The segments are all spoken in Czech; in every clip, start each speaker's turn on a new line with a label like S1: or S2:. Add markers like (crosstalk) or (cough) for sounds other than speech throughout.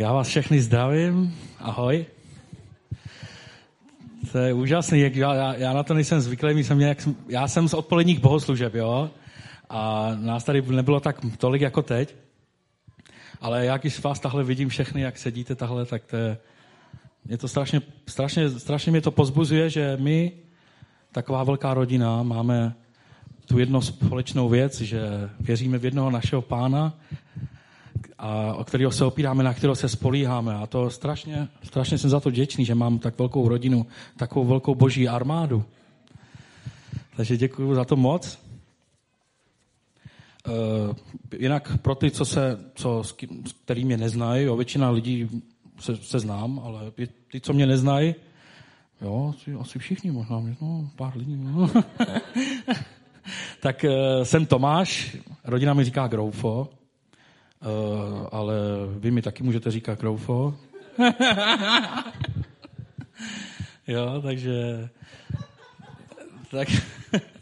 S1: Já vás všechny zdravím. Ahoj. To je úžasný, jak já, já, na to nejsem zvyklý, jsem nějak, já jsem z odpoledních bohoslužeb, jo, a nás tady nebylo tak tolik jako teď, ale jak když vás tahle vidím všechny, jak sedíte tahle, tak to je, je to strašně, strašně, strašně mě to pozbuzuje, že my, taková velká rodina, máme tu jednu společnou věc, že věříme v jednoho našeho pána, a o kterého se opíráme, na kterého se spolíháme. A to strašně, strašně jsem za to děčný, že mám tak velkou rodinu, takovou velkou boží armádu. Takže děkuji za to moc. Uh, jinak pro ty, co se, co, s, kým, s který mě neznají, jo, většina lidí se, se znám, ale ty, co mě neznají, jo, asi, asi všichni možná, no, pár lidí. No. (laughs) tak uh, jsem Tomáš, rodina mi říká Groufo, Uh, ale vy mi taky můžete říkat Kroufo. (laughs) jo, takže... Tak... (laughs)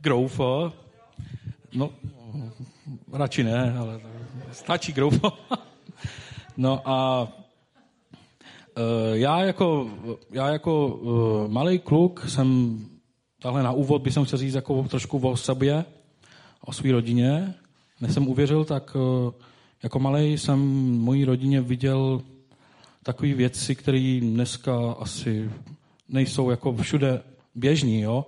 S1: Groufo. No, radši ne, ale stačí Groufo. (laughs) no a uh, já jako, já jako uh, malý kluk jsem, tahle na úvod bych chtěl říct jako trošku o sobě, o své rodině, než jsem uvěřil, tak eh, jako malý jsem mojí rodině viděl takové věci, které dneska asi nejsou jako všude běžný. Jo?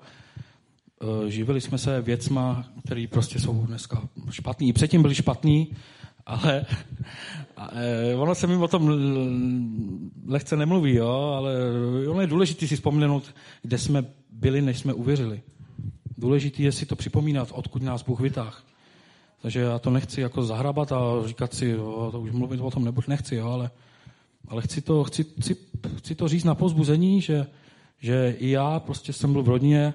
S1: Eh, živili jsme se věcma, které prostě jsou dneska špatný. Předtím byly špatný, (laughs) ale ono se mi o tom lehce nemluví, jo? ale ono je důležité si vzpomenout, kde jsme byli, než jsme uvěřili. Důležité je si to připomínat, odkud nás Bůh vytáhl. Takže já to nechci jako zahrabat a říkat si, jo, to už mluvit o tom nebuď, nechci, jo, ale, ale chci, to, chci, chci, chci to říct na pozbuzení, že, že i já prostě jsem byl v rodině,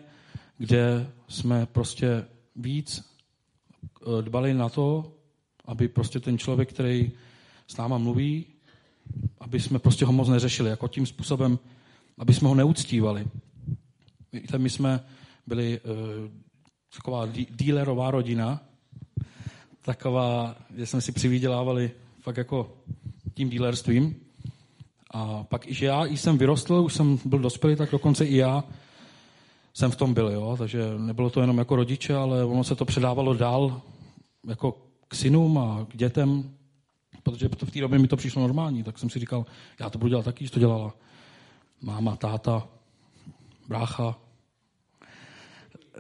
S1: kde jsme prostě víc eh, dbali na to, aby prostě ten člověk, který s náma mluví, aby jsme prostě ho moc neřešili, jako tím způsobem, aby jsme ho neuctívali. Víte, my jsme byli uh, taková dílerová rodina, taková, že jsme si přivydělávali fakt jako tím dílerstvím. A pak, že já i jsem vyrostl, už jsem byl dospělý, tak dokonce i já jsem v tom byl, jo? takže nebylo to jenom jako rodiče, ale ono se to předávalo dál jako k synům a k dětem, protože v té době mi to přišlo normální, tak jsem si říkal, já to budu dělat taky, že to dělala máma, táta, brácha.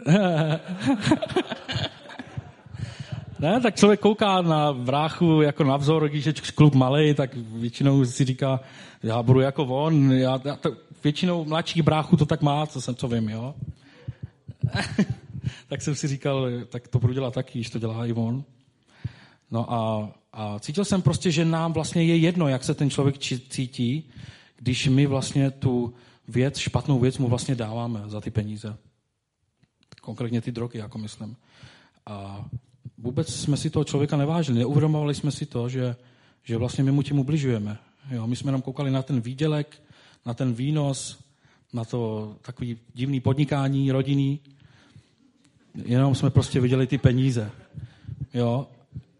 S1: (laughs) Ne, tak člověk kouká na bráchu jako na vzor, když je klub malý, tak většinou si říká, já budu jako on, já, já to, většinou mladších bráchů to tak má, co jsem, co vím, jo. (laughs) tak jsem si říkal, tak to budu dělat taky, když to dělá i on. No a, a cítil jsem prostě, že nám vlastně je jedno, jak se ten člověk cítí, když my vlastně tu věc, špatnou věc mu vlastně dáváme za ty peníze. Konkrétně ty drogy, jako myslím. A vůbec jsme si toho člověka nevážili, neuvědomovali jsme si to, že, že vlastně my mu tím ubližujeme. Jo, my jsme jenom koukali na ten výdělek, na ten výnos, na to takový divný podnikání rodinný. Jenom jsme prostě viděli ty peníze. Jo?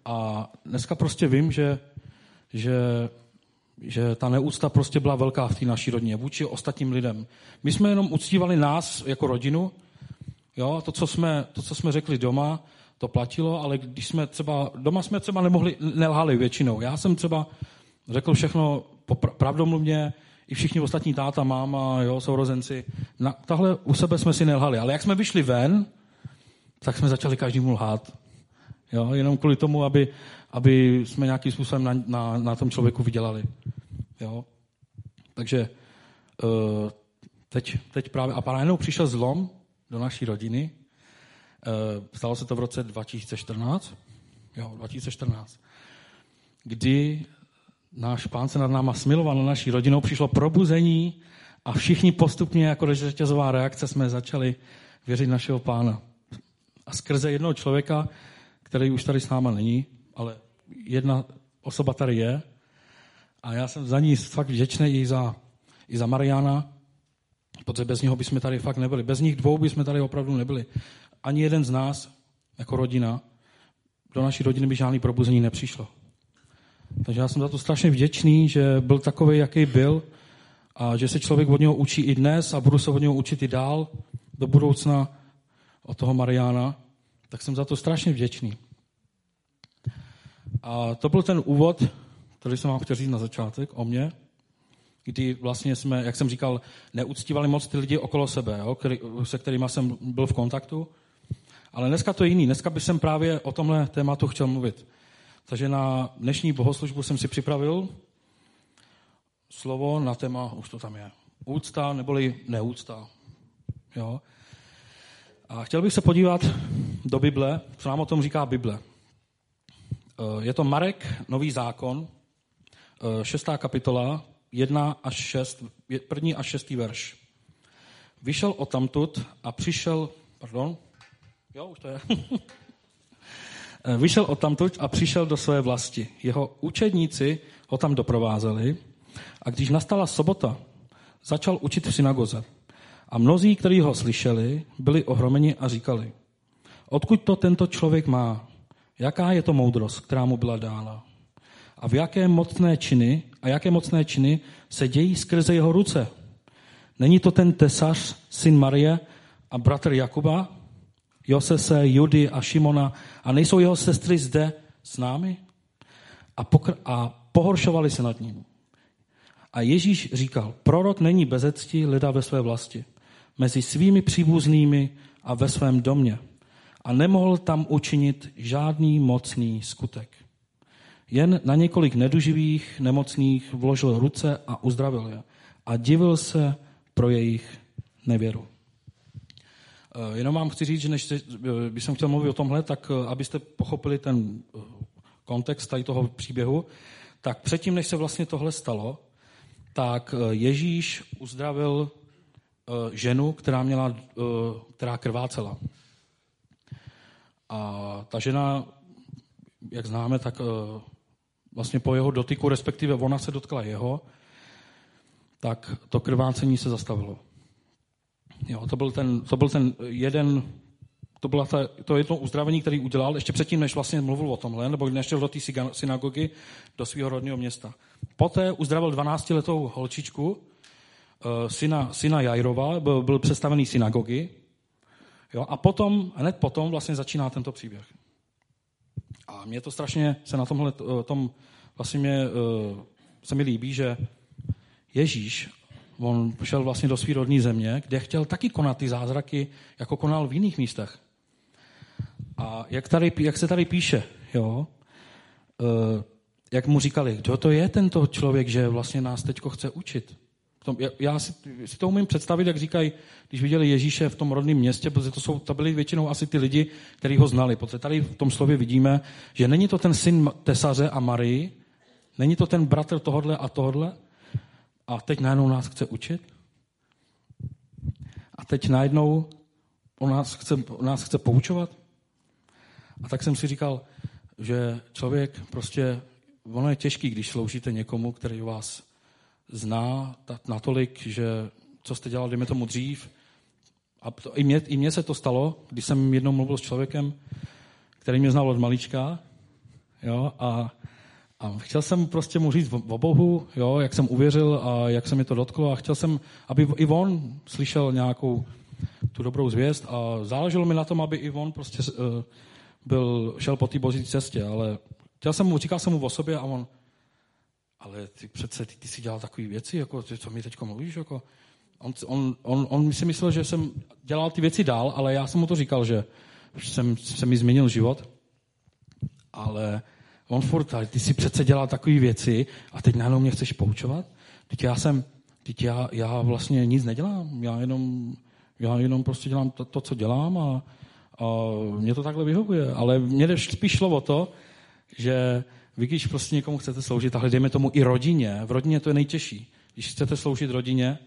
S1: A dneska prostě vím, že, že, že ta neúcta prostě byla velká v té naší rodině vůči ostatním lidem. My jsme jenom uctívali nás jako rodinu, jo? To, co jsme, to, co jsme řekli doma, to platilo, ale když jsme třeba, doma jsme třeba nemohli, nelhali většinou. Já jsem třeba řekl všechno pravdomluvně, i všichni ostatní táta, máma, jo, sourozenci. Na, tahle u sebe jsme si nelhali. Ale jak jsme vyšli ven, tak jsme začali každému lhát. Jo, jenom kvůli tomu, aby, aby jsme nějakým způsobem na, na, na tom člověku vydělali. Jo. Takže uh, teď, teď právě, a najednou přišel zlom do naší rodiny, Eh, stalo se to v roce 2014, jo, 2014, kdy náš pán se nad náma smiloval, na naší rodinou přišlo probuzení a všichni postupně jako řetězová reakce jsme začali věřit našeho pána. A skrze jednoho člověka, který už tady s náma není, ale jedna osoba tady je, a já jsem za ní fakt vděčný i za, i za Mariana, protože bez něho bychom tady fakt nebyli. Bez nich dvou bychom tady opravdu nebyli ani jeden z nás, jako rodina, do naší rodiny by žádný probuzení nepřišlo. Takže já jsem za to strašně vděčný, že byl takový, jaký byl a že se člověk od něho učí i dnes a budu se od něho učit i dál do budoucna od toho Mariána, tak jsem za to strašně vděčný. A to byl ten úvod, který jsem vám chtěl říct na začátek o mně, kdy vlastně jsme, jak jsem říkal, neuctívali moc ty lidi okolo sebe, jo, který, se kterými jsem byl v kontaktu. Ale dneska to je jiný. Dneska bych jsem právě o tomhle tématu chtěl mluvit. Takže na dnešní bohoslužbu jsem si připravil slovo na téma, už to tam je, úcta neboli neúcta. Jo? A chtěl bych se podívat do Bible, co nám o tom říká Bible. Eh, je to Marek, Nový zákon, eh, šestá kapitola, jedna až šest, první až šestý verš. Vyšel o tamtud a přišel, pardon, jo, už to je. (laughs) Eh, vyšel o tamtud a přišel do své vlasti. Jeho učedníci ho tam doprovázeli a když nastala sobota, začal učit v synagoze. A mnozí, kteří ho slyšeli, byli ohromeni a říkali, odkud to tento člověk má? Jaká je to moudrost, která mu byla dána? A v jaké mocné činy a jaké mocné činy se dějí skrze jeho ruce? Není to ten tesař, syn Marie a bratr Jakuba, Josese, Judy a Šimona a nejsou jeho sestry zde s námi? A, pokr- a pohoršovali se nad ním. A Ježíš říkal, prorok není bezectí lida ve své vlasti, mezi svými příbuznými a ve svém domě. A nemohl tam učinit žádný mocný skutek. Jen na několik neduživých, nemocných vložil ruce a uzdravil je. A divil se pro jejich nevěru. Eh, jenom vám chci říct, že než eh, bych chtěl mluvit o tomhle, tak eh, abyste pochopili ten kontext tady toho příběhu, tak předtím, než se vlastně tohle stalo, tak Ježíš uzdravil ženu, která, měla, která krvácela. A ta žena, jak známe, tak vlastně po jeho dotyku, respektive ona se dotkla jeho, tak to krvácení se zastavilo. Jo, to, byl ten, to byl ten jeden, to bylo ta, to jedno uzdravení, který udělal ještě předtím, než vlastně mluvil o tomhle, nebo než šel do té synagogy, do svého rodného města. Poté uzdravil 12-letou holčičku, eh, syna, syna Jajrova, byl, byl představený synagogy, jo, a potom, hned potom vlastně začíná tento příběh. A mě to strašně se na tomhle eh, tom vlastně mě, eh, se mi líbí, že Ježíš on šel vlastně do své rodné země, kde chtěl taky konat ty zázraky, jako konal v jiných místech. A jak, tady, jak se tady píše, jo, uh, jak mu říkali, kdo to je tento člověk, že vlastně nás teď chce učit. Tom, já, já si, si to umím představit, jak říkají, když viděli Ježíše v tom rodném městě, protože to, jsou, to byli většinou asi ty lidi, kteří ho znali. Protože tady v tom slově vidíme, že není to ten syn Tesaře a Marii, není to ten bratr tohodle a tohodle, a teď najednou nás chce učit? A teď najednou on nás chce, nás chce poučovat? A tak jsem si říkal, že člověk prostě, ono je těžký, když sloužíte někomu, který vás zná natolik, že co jste dělal, dejme tomu dřív. A to, i, mě, i mně se to stalo, když jsem jednou mluvil s člověkem, který mě znal od malička, jo, a a chtěl jsem prostě mu říct o Bohu, jo, jak jsem uvěřil a jak se mi to dotklo. A chtěl jsem, aby i on slyšel nějakou tu dobrou zvěst. A záleželo mi na tom, aby i on prostě uh, byl, šel po té boží cestě, ale chtěl jsem mu, říkal jsem mu o sobě a on, ale ty přece, ty, ty si dělal takové věci, jako, ty, co mi teď mluvíš, jako, on, on, on, on si myslel, že jsem dělal ty věci dál, ale já jsem mu to říkal, že jsem, jsem mi změnil život, ale On furt, ty si přece dělal takové věci a teď najednou mě chceš poučovat? Teď já jsem, teď já, já vlastně nic nedělám, já jenom, já jenom prostě dělám to, to co dělám a, a mě to takhle vyhovuje. Ale mě spíš šlo o to, že vy, když prostě někomu chcete sloužit, ale dejme tomu i rodině, v rodině to je nejtěžší. Když chcete sloužit rodině,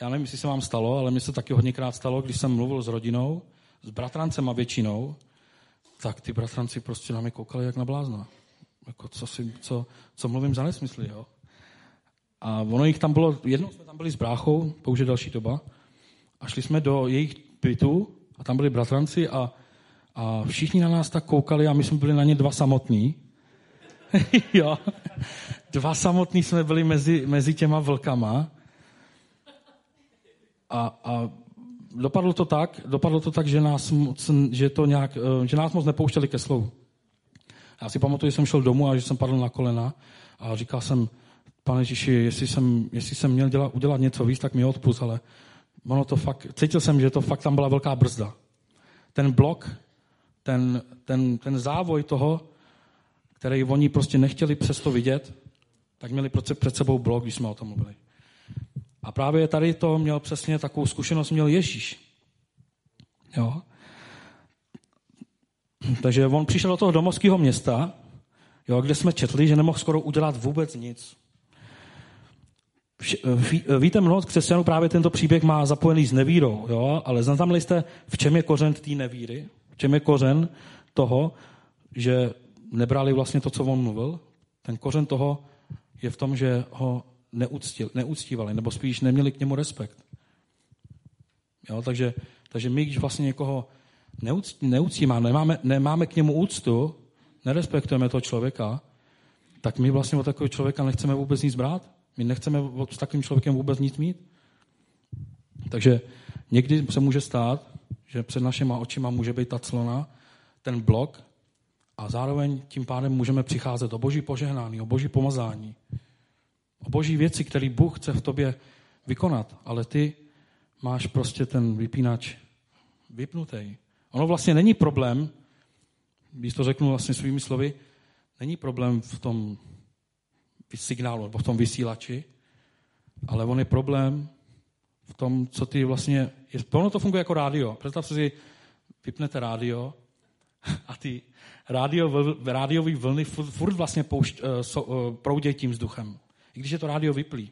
S1: já nevím, jestli se vám stalo, ale mně se taky hodněkrát stalo, když jsem mluvil s rodinou, s bratrancem a většinou, tak ty bratranci prostě na mě koukali jak na blázna. Jako co, si, co, co mluvím za nesmysly, jo? A ono jich tam bylo, jednou jsme tam byli s bráchou, pouze další doba, a šli jsme do jejich bytu a tam byli bratranci a, a všichni na nás tak koukali a my jsme byli na ně dva samotní. (laughs) jo. Dva samotní jsme byli mezi, mezi těma vlkama. A, a dopadlo to tak, dopadlo to tak, že nás, moc, že to nějak, eh, že nás moc nepouštěli ke slovu. Já si pamatuju, že jsem šel domů a že jsem padl na kolena a říkal jsem, pane Ježíši, jestli jsem, jestli jsem měl dělat, udělat něco víc, tak mi odpust, ale ono to fakt, cítil jsem, že to fakt tam byla velká brzda. Ten blok, ten, ten, ten závoj toho, který oni prostě nechtěli přesto vidět, tak měli před sebou blok, když jsme o tom mluvili. A právě tady to měl přesně takovou zkušenost měl Ježíš. Jo? Takže on přišel do toho domovského města, jo, kde jsme četli, že nemohl skoro udělat vůbec nic. Víte, mnoho křesťanů právě tento příběh má zapojený s nevírou, jo? ale znamenali jste, v čem je kořen té nevíry? V čem je kořen toho, že nebrali vlastně to, co on mluvil? Ten kořen toho je v tom, že ho neúctil, neúctívali, nebo spíš neměli k němu respekt. Jo? Takže, takže my, když vlastně někoho neúctíme, nemáme, nemáme k němu úctu, nerespektujeme toho člověka, tak my vlastně od takového člověka nechceme vůbec nic brát. My nechceme s takovým člověkem vůbec nic mít. Takže někdy se může stát, že před našima očima může být ta clona, ten blok a zároveň tím pádem můžeme přicházet o boží požehnání, o boží pomazání, o boží věci, které Bůh chce v tobě vykonat, ale ty máš prostě ten vypínač vypnutý. Ono vlastně není problém, když to řeknu vlastně svými slovy, není problém v tom signálu nebo v tom vysílači, ale on je problém v tom, co ty vlastně... Je, ono to funguje jako rádio. Představ si, vypnete rádio (laughs) a ty rádio, rádiový vlny furt, furt vlastně poušť, uh, so, uh, proudí tím vzduchem. I když je to rádio vyplý.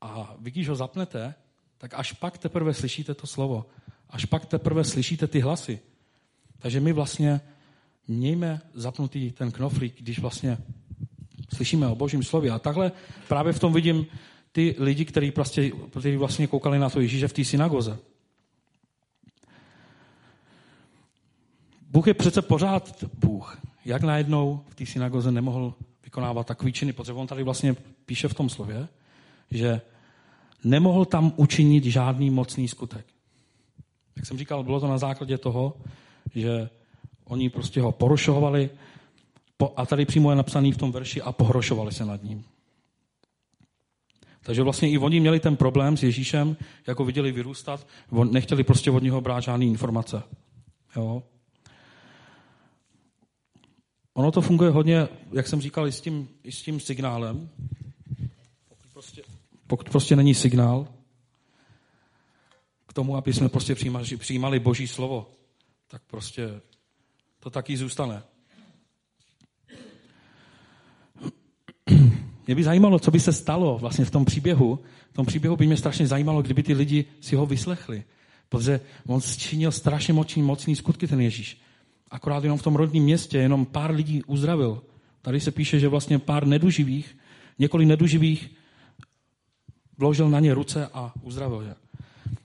S1: A vy, když ho zapnete, tak až pak teprve slyšíte to slovo. Až pak teprve slyšíte ty hlasy. Takže my vlastně mějme zapnutý ten knoflík, když vlastně slyšíme o božím slově. A takhle právě v tom vidím ty lidi, kteří prostě, kteří vlastně koukali na to Ježíše v té synagoze. Bůh je přece pořád Bůh. Jak najednou v té synagoze nemohl vykonávat takový činy? Protože on tady vlastně píše v tom slově, že nemohl tam učinit žádný mocný skutek. Jak jsem říkal, bylo to na základě toho, že oni prostě ho porušovali a tady přímo je napsaný v tom verši a pohrošovali se nad ním. Takže vlastně i oni měli ten problém s Ježíšem, jako viděli vyrůstat, nechtěli prostě od něho brát žádné informace. Jo? Ono to funguje hodně, jak jsem říkal, i s tím, i s tím signálem. Pokud prostě, pokud prostě není signál k tomu, aby jsme prostě přijímali, přijímali boží slovo, tak prostě to taky zůstane. Mě by zajímalo, co by se stalo vlastně v tom příběhu. V tom příběhu by mě strašně zajímalo, kdyby ty lidi si ho vyslechli. Protože on činil strašně mocný, mocný skutky, ten Ježíš. Akorát jenom v tom rodním městě jenom pár lidí uzdravil. Tady se píše, že vlastně pár neduživých, několik neduživých vložil na ně ruce a uzdravil je.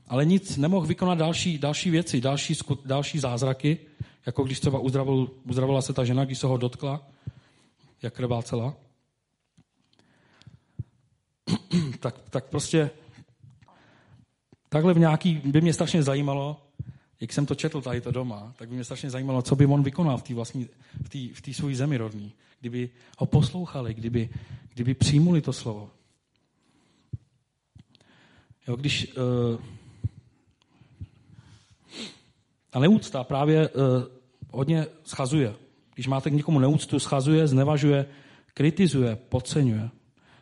S1: Ale nic nemohl vykonat další, další věci, další, další zázraky, jako když třeba uzdravil, uzdravila se ta žena, když se ho dotkla, jak krvácela. (clears throat) tak, tak prostě takhle v nějaký, by mě strašně zajímalo, jak jsem to četl tady to doma, tak by mě strašně zajímalo, co by on vykonal v té vlastní, v té v tý své zemi rodní. Kdyby ho poslouchali, kdyby, kdyby přijmuli to slovo. Jo, když uh, a neúcta právě uh, hodně schazuje. Když máte k někomu neúctu, schazuje, znevažuje, kritizuje, podceňuje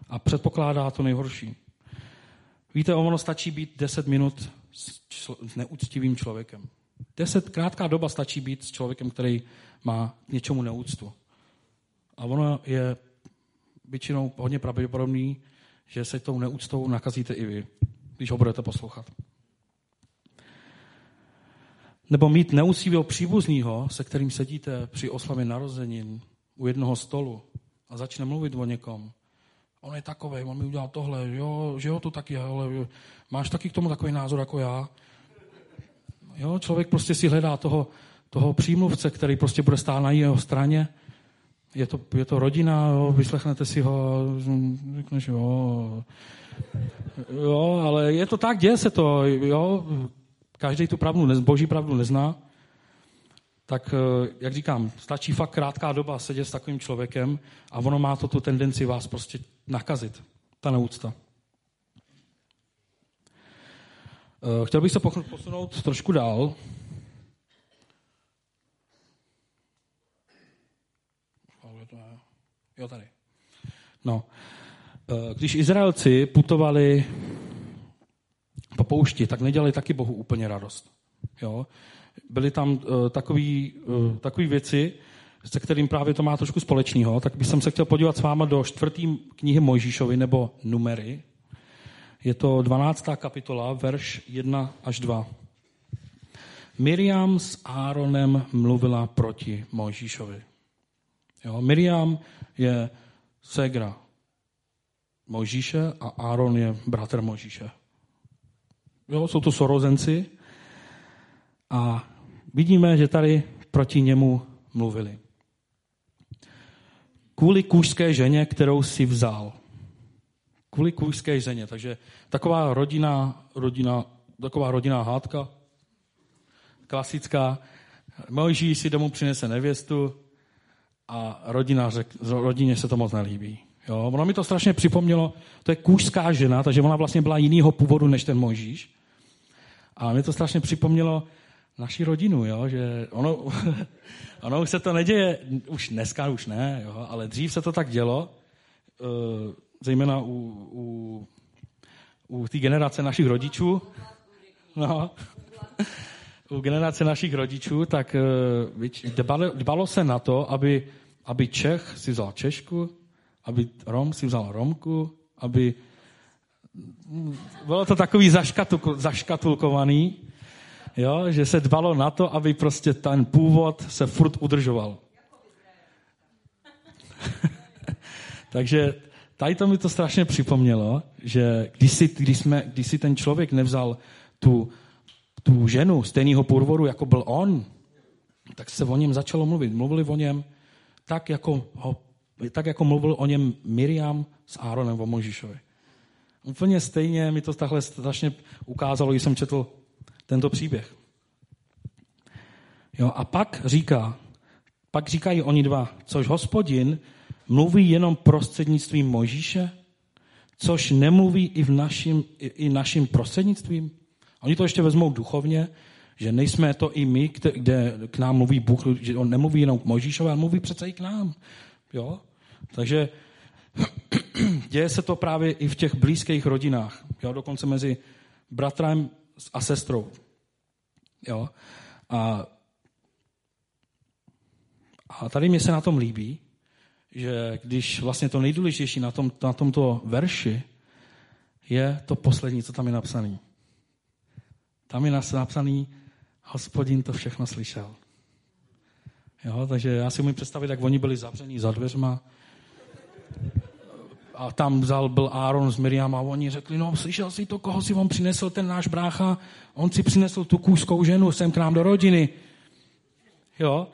S1: a předpokládá to nejhorší. Víte, ono stačí být 10 minut s, člo- s neúctivým člověkem. Deset krátká doba stačí být s člověkem, který má k něčemu neúctu. A ono je většinou hodně pravděpodobný, že se tou neúctou nakazíte i vy, když ho budete poslouchat. Nebo mít neúctivého příbuzného, se kterým sedíte při oslavě narozenin u jednoho stolu a začne mluvit o někom. On je takový, on mi udělal tohle, jo, že jo, to taky, ale máš taky k tomu takový názor jako já. Jo, člověk prostě si hledá toho, toho přímluvce, který prostě bude stát na jeho straně. je to, je to rodina, jo, vyslechnete si ho, řekneš, jo, jo, ale je to tak, děje se to, jo, každý tu pravdu, boží pravdu nezná, tak, eh, jak říkám, stačí fakt krátká doba sedět s takovým člověkem a ono má to tu tendenci vás prostě nakazit, ta neúcta. Eh, chtěl bych se posunout trošku dál. Jo, tady. No. Eh, když Izraelci putovali po poušti, tak nedělali taky Bohu úplně radost. Jo? Byly tam uh, takové věci, se kterým právě to má trošku společného, tak bych se chtěl podívat s váma do čtvrtý knihy Mojžíšovi nebo Numery. Je to 12. kapitola, verš 1 až 2. Miriam s Áronem mluvila proti Mojžíšovi. Jo, Miriam je segra Mojžíše a Áron je bratr Mojžíše. Jo, jsou to sorozenci a vidíme, že tady proti němu mluvili. Kvůli kůžské ženě, kterou si vzal. Kvůli kůžské ženě. Takže taková rodina, rodina, taková rodinná hádka, klasická. Mojžíš si domů přinese nevěstu a rodina řek, rodině se to moc nelíbí. Jo, ono mi to strašně připomnělo, to je kůžská žena, takže ona vlastně byla jiného původu než ten Mojžíš. A mi to strašně připomnělo naši rodinu, jo, že ono, (laughs) ono už se to neděje, už dneska už ne, jo, ale dřív se to tak dělo, uh, zejména u, u, u té generace našich rodičů, no, (laughs) u generace našich rodičů, tak uh, dbalo, dbalo se na to, aby, aby Čech si vzal Češku, aby Rom si vzal Romku, aby bylo to takový zaškatulkovaný, jo, že se dbalo na to, aby prostě ten původ se furt udržoval. (laughs) Takže tady to mi to strašně připomnělo, že když si, když, jsme, když si ten člověk nevzal tu, tu ženu stejného původu, jako byl on, tak se o něm začalo mluvit. Mluvili o něm tak, jako, ho, tak, jako mluvil o něm Miriam s Áronem o Možíšovi. Úplně stejně mi to takhle strašně ukázalo, když jsem četl tento příběh. Jo, a pak říká, pak říkají oni dva, což hospodin mluví jenom prostřednictvím Možíše, což nemluví i, v našim, i, i naším prostřednictvím. Oni to ještě vezmou duchovně, že nejsme to i my, kde, kde k nám mluví Bůh, že on nemluví jenom k Možíšovi, ale mluví přece i k nám. Jo? Takže (clears throat) děje se to právě i v těch blízkých rodinách, jo? dokonce mezi bratrem a sestrou. Jo? A, a tady mi se na tom líbí, že když vlastně to nejdůležitější na, tom, na tomto verši je to poslední, co tam je napsané. Tam je napsaný, hospodin to všechno slyšel. Jo, takže já si umím představit, jak oni byli zavření za dveřma, a tam vzal byl Aaron s Miriam a oni řekli, no slyšel jsi to, koho si on přinesl, ten náš brácha, on si přinesl tu kůžskou ženu sem k nám do rodiny. Jo?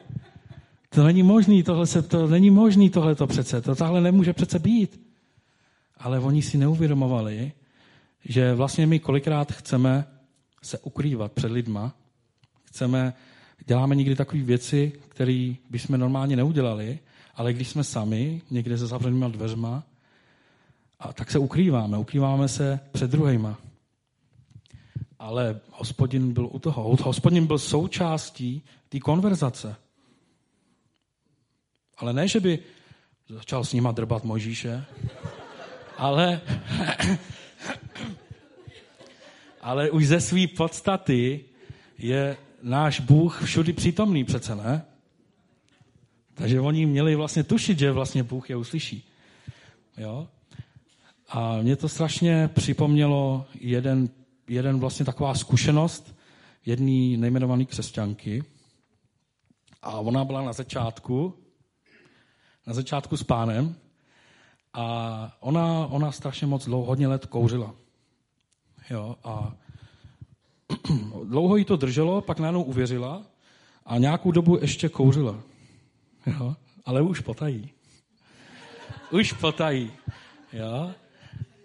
S1: To není možný, tohle se, to není možný tohle to přece, to tahle nemůže přece být. Ale oni si neuvědomovali, že vlastně my kolikrát chceme se ukrývat před lidma, chceme, děláme někdy takové věci, které bychom normálně neudělali, ale když jsme sami, někde se zavřenýma dveřma, a tak se ukrýváme, ukrýváme se před druhýma. Ale hospodin byl u toho. Hospodin byl součástí té konverzace. Ale ne, že by začal s nima drbat Mojžíše, ale, ale už ze své podstaty je náš Bůh všudy přítomný přece, ne? Takže oni měli vlastně tušit, že vlastně Bůh je uslyší. Jo? A mě to strašně připomnělo jeden, jeden vlastně taková zkušenost jedné nejmenované křesťanky. A ona byla na začátku, na začátku s pánem a ona, ona strašně moc dlouho, hodně let kouřila. Jo, a (clears throat) dlouho jí to drželo, pak najednou uvěřila a nějakou dobu ještě kouřila. Jo? ale už potají. Už potají. Jo?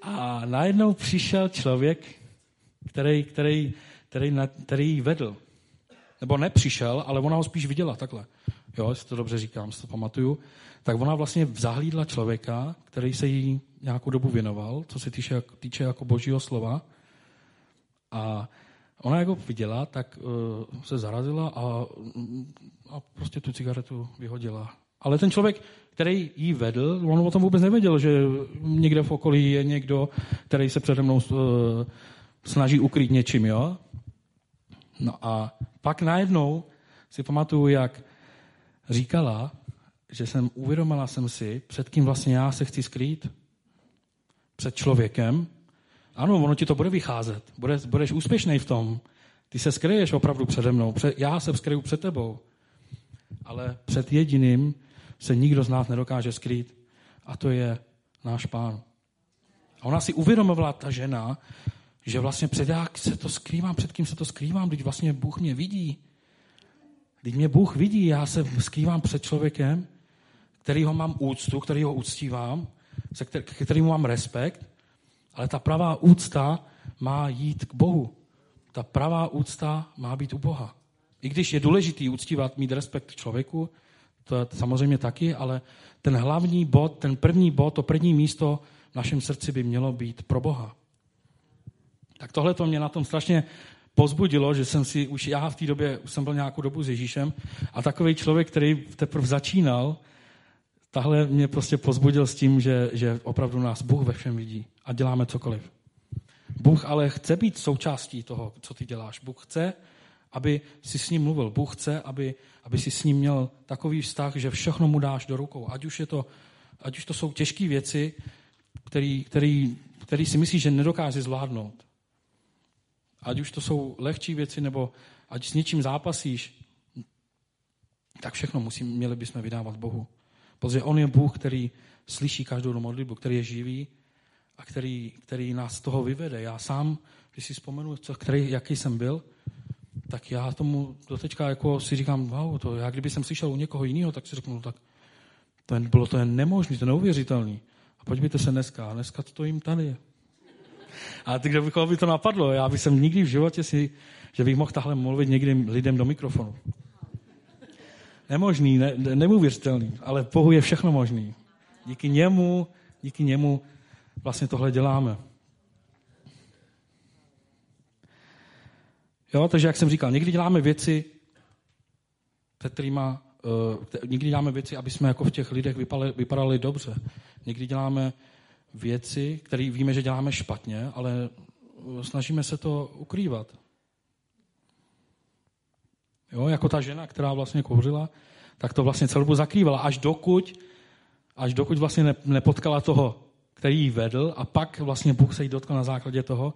S1: A najednou přišel člověk, který, který, který, který ji vedl. Nebo nepřišel, ale ona ho spíš viděla takhle. Jo, jestli to dobře říkám, si to pamatuju. Tak ona vlastně zahlídla člověka, který se jí nějakou dobu věnoval, co se týče, týče jako božího slova. A ona jako viděla, tak uh, se zarazila a, a prostě tu cigaretu vyhodila. Ale ten člověk, který jí vedl, on o tom vůbec nevěděl, že někde v okolí je někdo, který se přede mnou uh, snaží ukrýt něčím, jo? No a pak najednou si pamatuju, jak říkala, že jsem uvědomila jsem si, před kým vlastně já se chci skrýt. Před člověkem. Ano, ono ti to bude vycházet. Budeš, budeš úspěšný v tom. Ty se skryješ opravdu přede mnou. Před, já se skryju před tebou. Ale před jediným se nikdo z nás nedokáže skrýt. A to je náš pán. A ona si uvědomovala, ta žena, že vlastně před jak se to skrývám, před kým se to skrývám, když vlastně Bůh mě vidí. Když mě Bůh vidí, já se skrývám před člověkem, který ho mám úctu, který ho uctívám, se kterým mám respekt, ale ta pravá úcta má jít k Bohu. Ta pravá úcta má být u Boha. I když je důležitý uctívat, mít respekt k člověku, to je samozřejmě taky, ale ten hlavní bod, ten první bod, to první místo v našem srdci by mělo být pro Boha. Tak tohle to mě na tom strašně pozbudilo, že jsem si, už já v té době už jsem byl nějakou dobu s Ježíšem a takový člověk, který teprve začínal, tahle mě prostě pozbudil s tím, že, že opravdu nás Bůh ve všem vidí a děláme cokoliv. Bůh ale chce být součástí toho, co ty děláš. Bůh chce, aby si s ním mluvil. Bůh chce, aby, aby si s ním měl takový vztah, že všechno mu dáš do rukou. Ať už, je to, ať už to jsou těžké věci, který, který, který si myslíš, že nedokáže zvládnout. Ať už to jsou lehčí věci, nebo ať s něčím zápasíš, tak všechno musí, měli bychom vydávat Bohu. Protože On je Bůh, který slyší každou modlitbu, který je živý a který, který nás z toho vyvede. Já sám, když si vzpomenu, co, který, jaký jsem byl, tak já tomu doteďka jako si říkám, wow, to já kdyby jsem slyšel u někoho jiného, tak si řeknu, no, tak to je, bylo to jen nemožné, to je neuvěřitelný. A podívejte se dneska, dneska stojím tady. A ty, kdo bych by to napadlo, já bych jsem nikdy v životě si, že bych mohl tahle mluvit někdy lidem do mikrofonu. Nemožný, ne, neuvěřitelný, ale Bohu je všechno možný. Díky němu, díky němu vlastně tohle děláme. Jo, takže jak jsem říkal, někdy děláme věci, kterýma, uh, někdy děláme věci, aby jsme jako v těch lidech vypadali, vypadali dobře. Někdy děláme věci, které víme, že děláme špatně, ale snažíme se to ukrývat. Jo, jako ta žena, která vlastně kouřila, tak to vlastně celou dobu zakrývala, až dokud, až dokud vlastně nepotkala toho, který ji vedl a pak vlastně Bůh se jí dotkl na základě toho,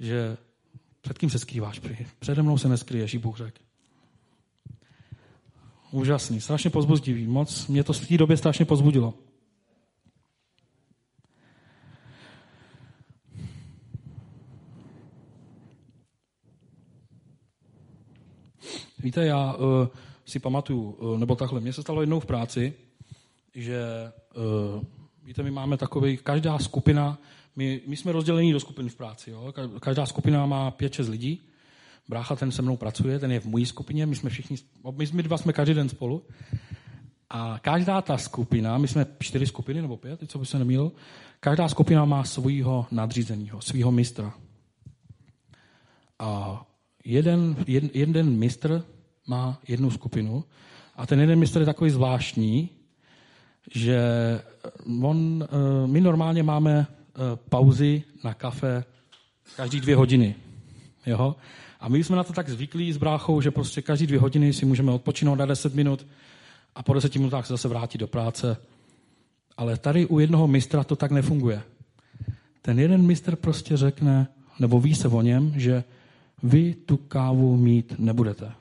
S1: že před kým se skrýváš? Přede mnou se neskryješ, jí Bůh řekl. Úžasný, strašně pozbuzdivý. Moc mě to v té době strašně pozbudilo. Víte, já uh, si pamatuju, uh, nebo takhle, mně se stalo jednou v práci, že, uh, víte, my máme takový, každá skupina, my, my jsme rozdělení do skupin v práci, jo? každá skupina má pět, šest lidí, brácha ten se mnou pracuje, ten je v mojí skupině, my jsme všichni, my, my dva jsme každý den spolu, a každá ta skupina, my jsme čtyři skupiny nebo pět, co by se nemýlil, každá skupina má svého nadřízeného, svého mistra. A jeden, jeden, jeden mistr má jednu skupinu a ten jeden mistr je takový zvláštní, že on, eh, my normálně máme pauzy na kafe každý dvě hodiny. Jo? A my jsme na to tak zvyklí s bráchou, že prostě každý dvě hodiny si můžeme odpočinout na 10 minut a po deseti minutách se zase vrátit do práce. Ale tady u jednoho mistra to tak nefunguje. Ten jeden mistr prostě řekne, nebo ví se o něm, že vy tu kávu mít nebudete.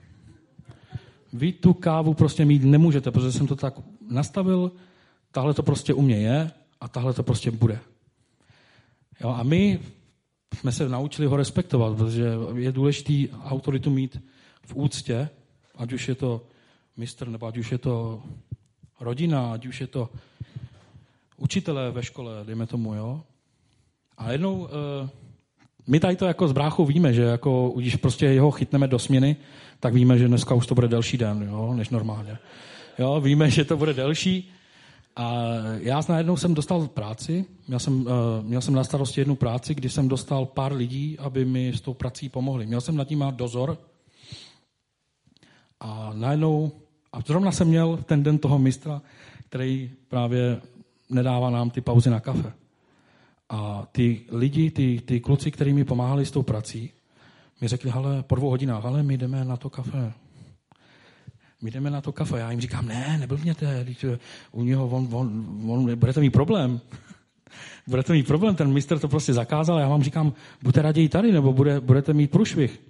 S1: Vy tu kávu prostě mít nemůžete, protože jsem to tak nastavil, tahle to prostě u mě je a tahle to prostě bude. Jo, a my jsme se naučili ho respektovat, protože je důležité autoritu mít v úctě, ať už je to mistr, nebo ať už je to rodina, ať už je to učitelé ve škole, dejme tomu, jo. A jednou, e, my tady to jako z bráchu víme, že jako, když prostě jeho chytneme do směny, tak víme, že dneska už to bude delší den, jo, než normálně. Jo, víme, že to bude delší. A já najednou jsem dostal práci, měl jsem, uh, měl jsem na starosti jednu práci, kdy jsem dostal pár lidí, aby mi s tou prací pomohli. Měl jsem nad tím dozor a najednou, a zrovna jsem měl ten den toho mistra, který právě nedává nám ty pauzy na kafe. A ty lidi, ty, ty kluci, kteří mi pomáhali s tou prací, mi řekli, ale po dvou hodinách, ale my jdeme na to kafe. My jdeme na to kafe. Já jim říkám, ne, neblbněte, když u něho on, on, on, budete mít problém. (laughs) budete mít problém, ten mistr to prostě zakázal. Já vám říkám, buďte raději tady, nebo bude, budete mít průšvih.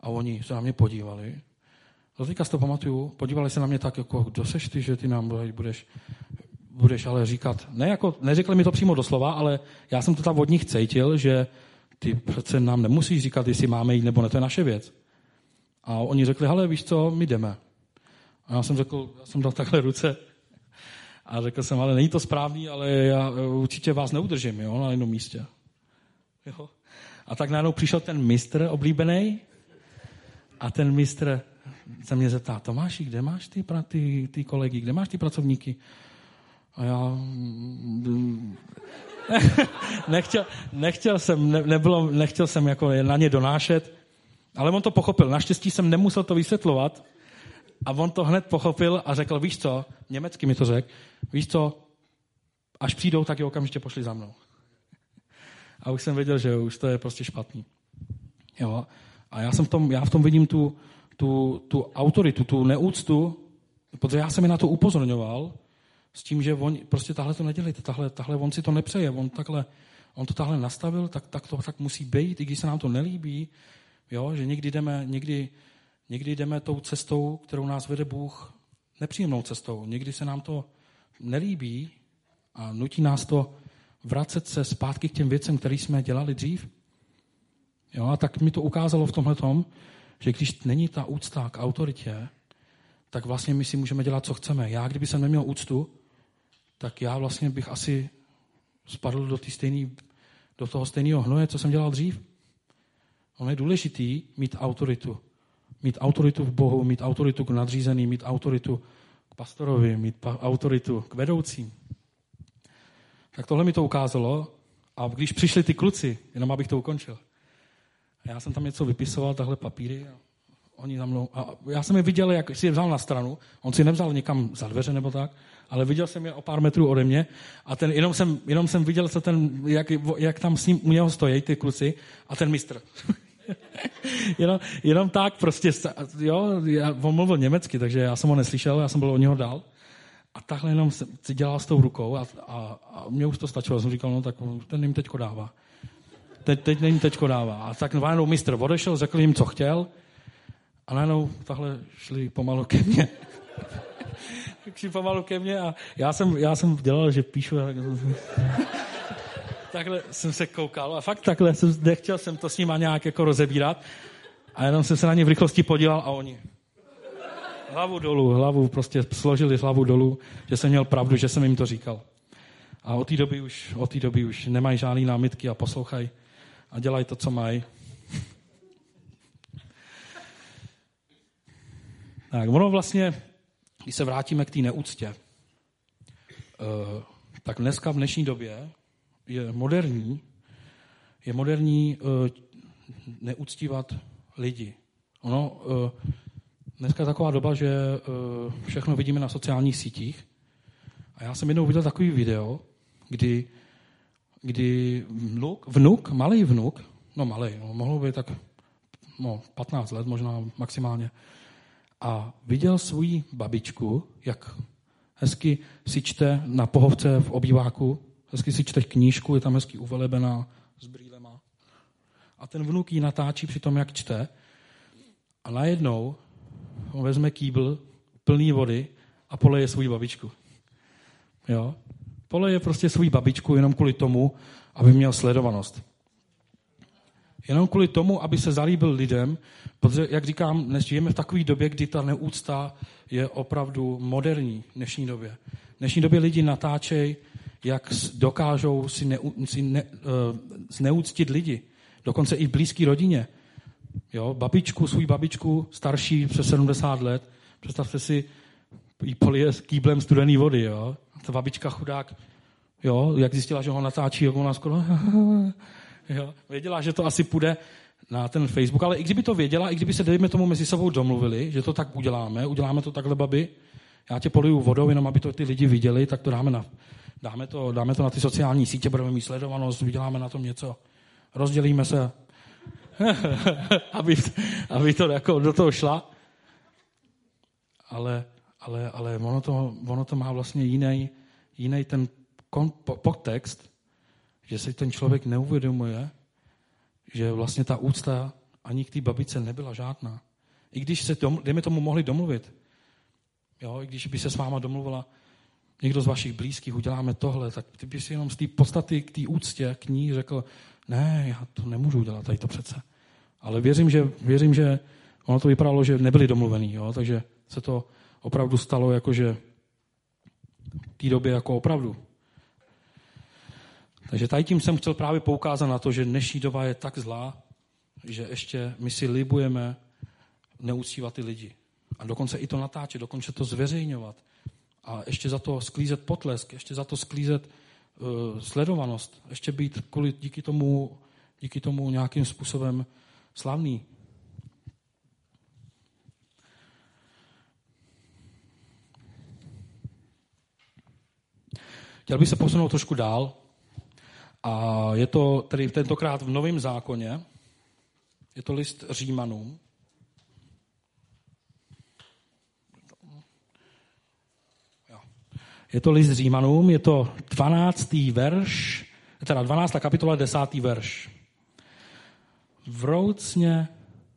S1: A oni se na mě podívali. Do teďka si to pamatuju, podívali se na mě tak, jako, kdo seš ty, že ty nám budeš, budeš ale říkat, ne jako, neřekli mi to přímo doslova, ale já jsem to tam od nich cítil, že ty přece nám nemusíš říkat, jestli máme jít nebo ne, to je naše věc. A oni řekli, hele, víš co, my jdeme. A já jsem řekl, já jsem dal takhle ruce a řekl jsem, ale není to správný, ale já určitě vás neudržím, jo, na jednom místě. Jo. A tak najednou přišel ten mistr oblíbený a ten mistr se mě zeptá, Tomáši, kde máš ty, ty, ty kolegy, kde máš ty pracovníky? A já (laughs) nechtěl, nechtěl jsem, ne, nebylo, nechtěl jsem jako na ně donášet, ale on to pochopil. Naštěstí jsem nemusel to vysvětlovat a on to hned pochopil a řekl, víš co, německy mi to řekl, víš co, až přijdou, tak je okamžitě pošli za mnou. A už jsem věděl, že už to je prostě špatný. Jo? A já, jsem v tom, já v tom vidím tu, tu, tu autoritu, tu neúctu, protože já jsem mi na to upozorňoval, s tím, že on, prostě tahle to nedělejte, tahle, tahle on si to nepřeje, on, takhle, on to tahle nastavil, tak, tak to tak musí být, i když se nám to nelíbí, jo, že někdy jdeme, někdy, někdy jdeme tou cestou, kterou nás vede Bůh, nepříjemnou cestou. Někdy se nám to nelíbí a nutí nás to vracet se zpátky k těm věcem, které jsme dělali dřív. Jo, a tak mi to ukázalo v tomhle tom, že když není ta úcta k autoritě, tak vlastně my si můžeme dělat, co chceme. Já, kdyby jsem neměl úctu, tak já vlastně bych asi spadl do, stejný, do toho stejného hnoje, co jsem dělal dřív. Ono je důležitý mít autoritu. Mít autoritu v Bohu, mít autoritu k nadřízeným, mít autoritu k pastorovi, mít autoritu k vedoucím. Tak tohle mi to ukázalo a když přišli ty kluci, jenom abych to ukončil, a já jsem tam něco vypisoval, tahle papíry a oni za mnou, a já jsem je viděl, jak si je vzal na stranu, on si nevzal někam za dveře nebo tak, ale viděl jsem je o pár metrů ode mě a ten, jenom, jsem, jenom jsem viděl, co ten, jak, jak tam s ním u něho stojí ty kluci a ten mistr. (laughs) jenom, jenom tak prostě, jo, já, on mluvil německy, takže já jsem ho neslyšel, já jsem byl od něho dál. A takhle jenom si dělal s tou rukou a, a, a mě už to stačilo. Já jsem říkal, no tak ten jim teďko dává. Teď, teď jim teďko dává. A tak najednou mistr odešel, řekl jim, co chtěl a najednou tahle šli pomalu ke mně. (laughs) šli pomalu ke mně a já jsem, já jsem dělal, že píšu. A takhle jsem se koukal a fakt takhle jsem, nechtěl jsem to s nima nějak jako rozebírat a jenom jsem se na ně v rychlosti podíval a oni hlavu dolů, hlavu, prostě složili hlavu dolů, že jsem měl pravdu, že jsem jim to říkal. A od té doby už, od té doby už nemají žádné námitky a poslouchají a dělají to, co mají. (laughs) Tak ono vlastně, když se vrátíme k té neúctě, eh, tak dneska v dnešní době je moderní, je moderní eh, neúctívat lidi. Ono, eh, dneska je taková doba, že všechno vidíme na sociálních sítích. A já jsem jednou viděl takový video, kdy, kdy vnuk, vnuk, malý vnuk, no malý, no, mohlo být tak no, 15 let možná maximálně, a viděl svoji babičku, jak hezky si čte na pohovce v obýváku, hezky si čte knížku, je tam hezky uvelebená s brýlema. A ten vnuk ji natáčí při tom, jak čte. A najednou on vezme kýbl plný vody a poleje svou babičku. Jo? Poleje prostě svou babičku jenom kvůli tomu, aby měl sledovanost. Jenom kvůli tomu, aby se zalíbil lidem, protože, jak říkám, dnes žijeme v takové době, kdy ta neúcta je opravdu moderní v dnešní době. V dnešní době lidi natáčejí, jak dokážou si, ne, si ne, uh, zneúctit lidi. Dokonce i v blízké rodině. Jo, babičku, svůj babičku, starší přes 70 let, představte si, jí polije s kýblem studený vody, jo. Ta babička chudák, jo, jak zjistila, že ho natáčí, jak ona skoro, (laughs) jo, věděla, že to asi půjde na ten Facebook, ale i kdyby to věděla, i kdyby se, dejme tomu, mezi sebou domluvili, že to tak uděláme, uděláme to takhle, babi, já tě poliju vodou, jenom aby to ty lidi viděli, tak to dáme na, dáme to, dáme to na ty sociální sítě, budeme mít sledovanost, vyděláme na tom něco, rozdělíme se, (laughs) aby, aby to jako do toho šla. Ale, ale, ale ono, to, ono to má vlastně jiný, jiný ten kon, podtext, že si ten člověk neuvědomuje, že vlastně ta úcta ani k té babice nebyla žádná. I když se, dejme tomu, mohli domluvit, jo, i když by se s váma domluvila někdo z vašich blízkých, uděláme tohle, tak ty by si jenom z té podstaty k té úctě k ní řekl, ne, já to nemůžu udělat, tady to přece. Ale věřím, že, věřím, že ono to vypadalo, že nebyli domluvený, jo, takže se to opravdu stalo jakože v té době jako opravdu. Takže tady tím jsem chtěl právě poukázat na to, že dnešní doba je tak zlá, že ještě my si libujeme neuctívat ty lidi. A dokonce i to natáčet, dokonce to zveřejňovat. A ještě za to sklízet potlesk, ještě za to sklízet uh, sledovanost, ještě být kvůli, díky, tomu, díky tomu nějakým způsobem slavný. Chtěl bych se posunout trošku dál. A je to tedy tentokrát v Novém zákoně. Je to list Římanům. Je to list Římanům, je to 12. verš, teda 12. kapitola, 10. verš. Vroucně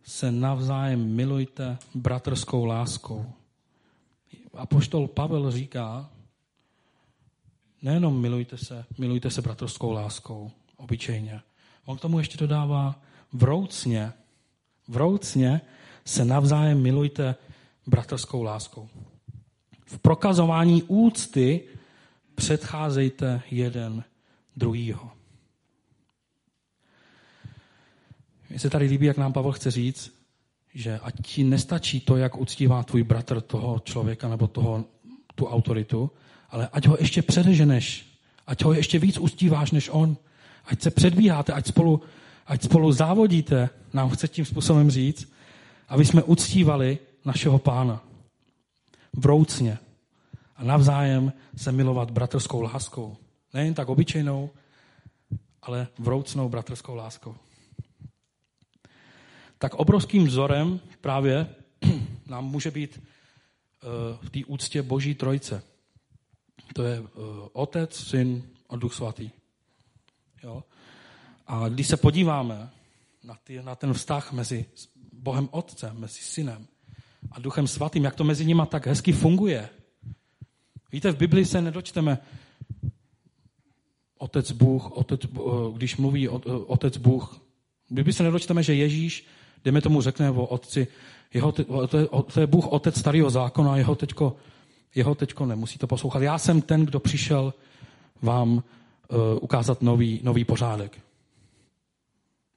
S1: se navzájem milujte bratrskou láskou. A poštol Pavel říká, nejenom milujte se, milujte se bratrskou láskou, obyčejně. On k tomu ještě dodává vroucně, vroucně se navzájem milujte bratrskou láskou. V prokazování úcty předcházejte jeden druhýho. Mně se tady líbí, jak nám Pavel chce říct, že ať ti nestačí to, jak uctívá tvůj bratr toho člověka nebo toho, tu autoritu, ale ať ho ještě předeženeš, ať ho ještě víc uctíváš než on, ať se předbíháte, ať spolu, ať spolu závodíte, nám chce tím způsobem říct, aby jsme uctívali našeho pána. Vroucně. A navzájem se milovat bratrskou láskou. Nejen tak obyčejnou, ale vroucnou bratrskou láskou tak obrovským vzorem právě (clears throat) nám může být eh, v té úctě Boží trojce. To je eh, Otec, Syn a Duch Svatý. Jo? A když se podíváme na, ty, na ten vztah mezi Bohem Otcem, mezi Synem a Duchem Svatým, jak to mezi nimi tak hezky funguje. Víte, v Biblii se nedočteme Otec Bůh, otec, eh, když mluví Otec Bůh. V Biblii se nedočteme, že Ježíš dejme tomu řekne o otci, jeho, to, je, Bůh otec starého zákona, jeho teďko, jeho teďko nemusí to poslouchat. Já jsem ten, kdo přišel vám uh, ukázat nový, nový pořádek.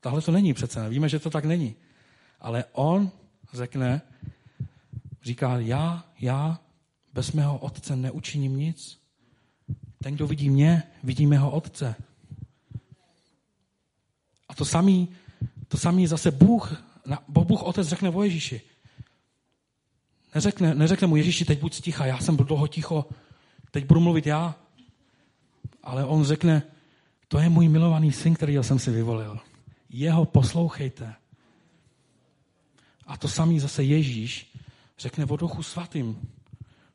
S1: Tahle to není přece, víme, že to tak není. Ale on řekne, říká, já, já bez mého otce neučiním nic. Ten, kdo vidí mě, vidí mého otce. A to samý, to samý zase Bůh Bůh Otec řekne o Ježíši. Neřekne, neřekne mu Ježíši, teď buď sticha, já jsem byl dlouho ticho, teď budu mluvit já. Ale on řekne, to je můj milovaný syn, který jsem si vyvolil. Jeho poslouchejte. A to samý zase Ježíš řekne o duchu svatým.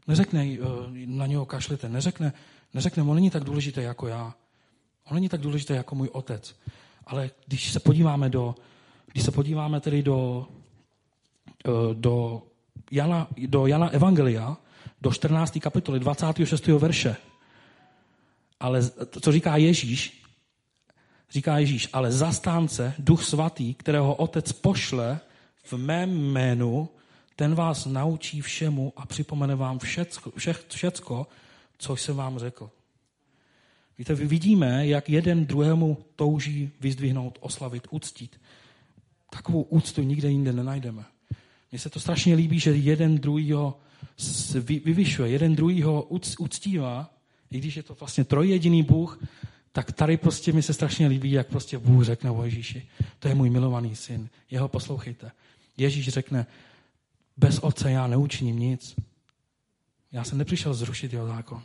S1: Neřekne, eh, na něho kašlete, neřekne, neřekne, on není tak důležitý jako já. On není tak důležitý jako můj otec. Ale když se podíváme do když se podíváme tedy do, eh, do, Jana, do Jana Evangelia, do 14. kapitoly 26. verše, ale co říká Ježíš, říká Ježíš, ale zastánce, duch svatý, kterého otec pošle v mém jménu, ten vás naučí všemu a připomene vám všecko, všecko co jsem vám řekl. Víte, vidíme, jak jeden druhému touží vyzdvihnout, oslavit, uctít. Takovou úctu nikde jinde nenajdeme. Mně se to strašně líbí, že jeden druhýho vyvyšuje, jeden druhýho uctívá, i když je to vlastně trojjediný Bůh, tak tady prostě mi se strašně líbí, jak prostě Bůh řekne o Ježíši. To je můj milovaný syn, jeho poslouchejte. Ježíš řekne, bez otce já neučiním nic. Já jsem nepřišel zrušit jeho zákon.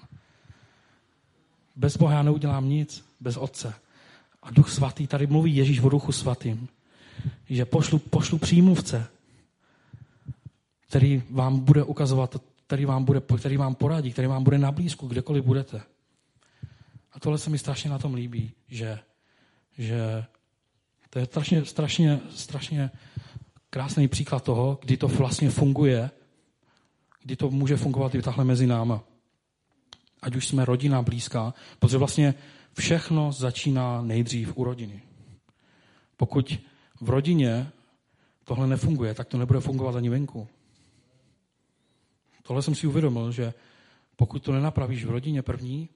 S1: Bez Boha já neudělám nic, bez otce. A duch svatý, tady mluví Ježíš o duchu svatým, že pošlu, pošlu přímluvce, který vám bude ukazovat, který vám, bude, který vám poradí, který vám bude na blízku, kdekoliv budete. A tohle se mi strašně na tom líbí, že, že to je strašně, strašně, strašně krásný příklad toho, kdy to vlastně funguje, kdy to může fungovat i takhle mezi náma. Ať už jsme rodina blízká, protože vlastně všechno začíná nejdřív u rodiny. Pokud v rodině tohle nefunguje, tak to nebude fungovat ani venku. Tohle jsem si uvědomil, že pokud to nenapravíš v rodině první,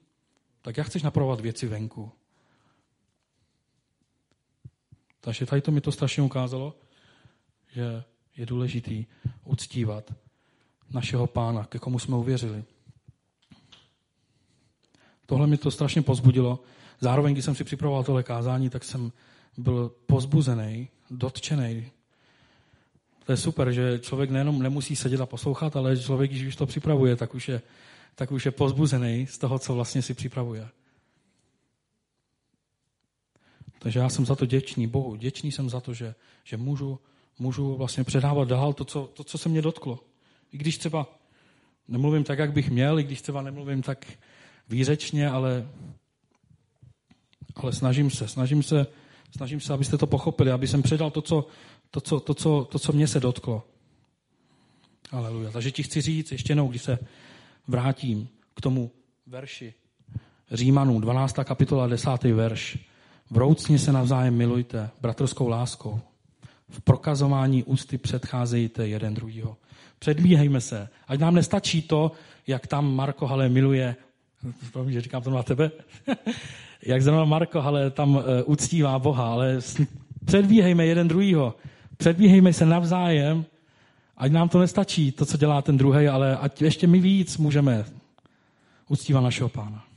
S1: tak jak chceš napravovat věci venku? Takže tady to mi to strašně ukázalo, že je důležitý uctívat našeho pána, ke komu jsme uvěřili. Tohle mi to strašně pozbudilo. Zároveň, když jsem si připravoval tohle kázání, tak jsem byl pozbuzený, dotčený. To je super, že člověk nejenom nemusí sedět a poslouchat, ale člověk, když už to připravuje, tak už je, tak už je pozbuzený z toho, co vlastně si připravuje. Takže já jsem za to děčný Bohu. Děčný jsem za to, že, že můžu, můžu vlastně předávat dál to co, to, co se mě dotklo. I když třeba nemluvím tak, jak bych měl, i když třeba nemluvím tak výřečně, ale, ale snažím se, snažím se, snažím se, abyste to pochopili, aby jsem předal to, co, to, co, to, co, to, co mě se dotklo. Aleluja. Takže ti chci říct ještě jednou, když se vrátím k tomu verši Římanů, 12. kapitola, 10. verš. Vroucně se navzájem milujte, bratrskou láskou. V prokazování ústy předcházejte jeden druhýho. Předbíhejme se. Ať nám nestačí to, jak tam Marko Hale miluje, že říkám to na tebe, (laughs) jak zrovna Marko Hale tam uh, uctívá Boha, ale předbíhejme jeden druhýho. Předbíhejme se navzájem, ať nám to nestačí, to, co dělá ten druhý, ale ať ještě my víc můžeme uctívat našeho pána.